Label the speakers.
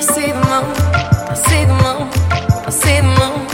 Speaker 1: I see the moon, I see the moon, I see the moon.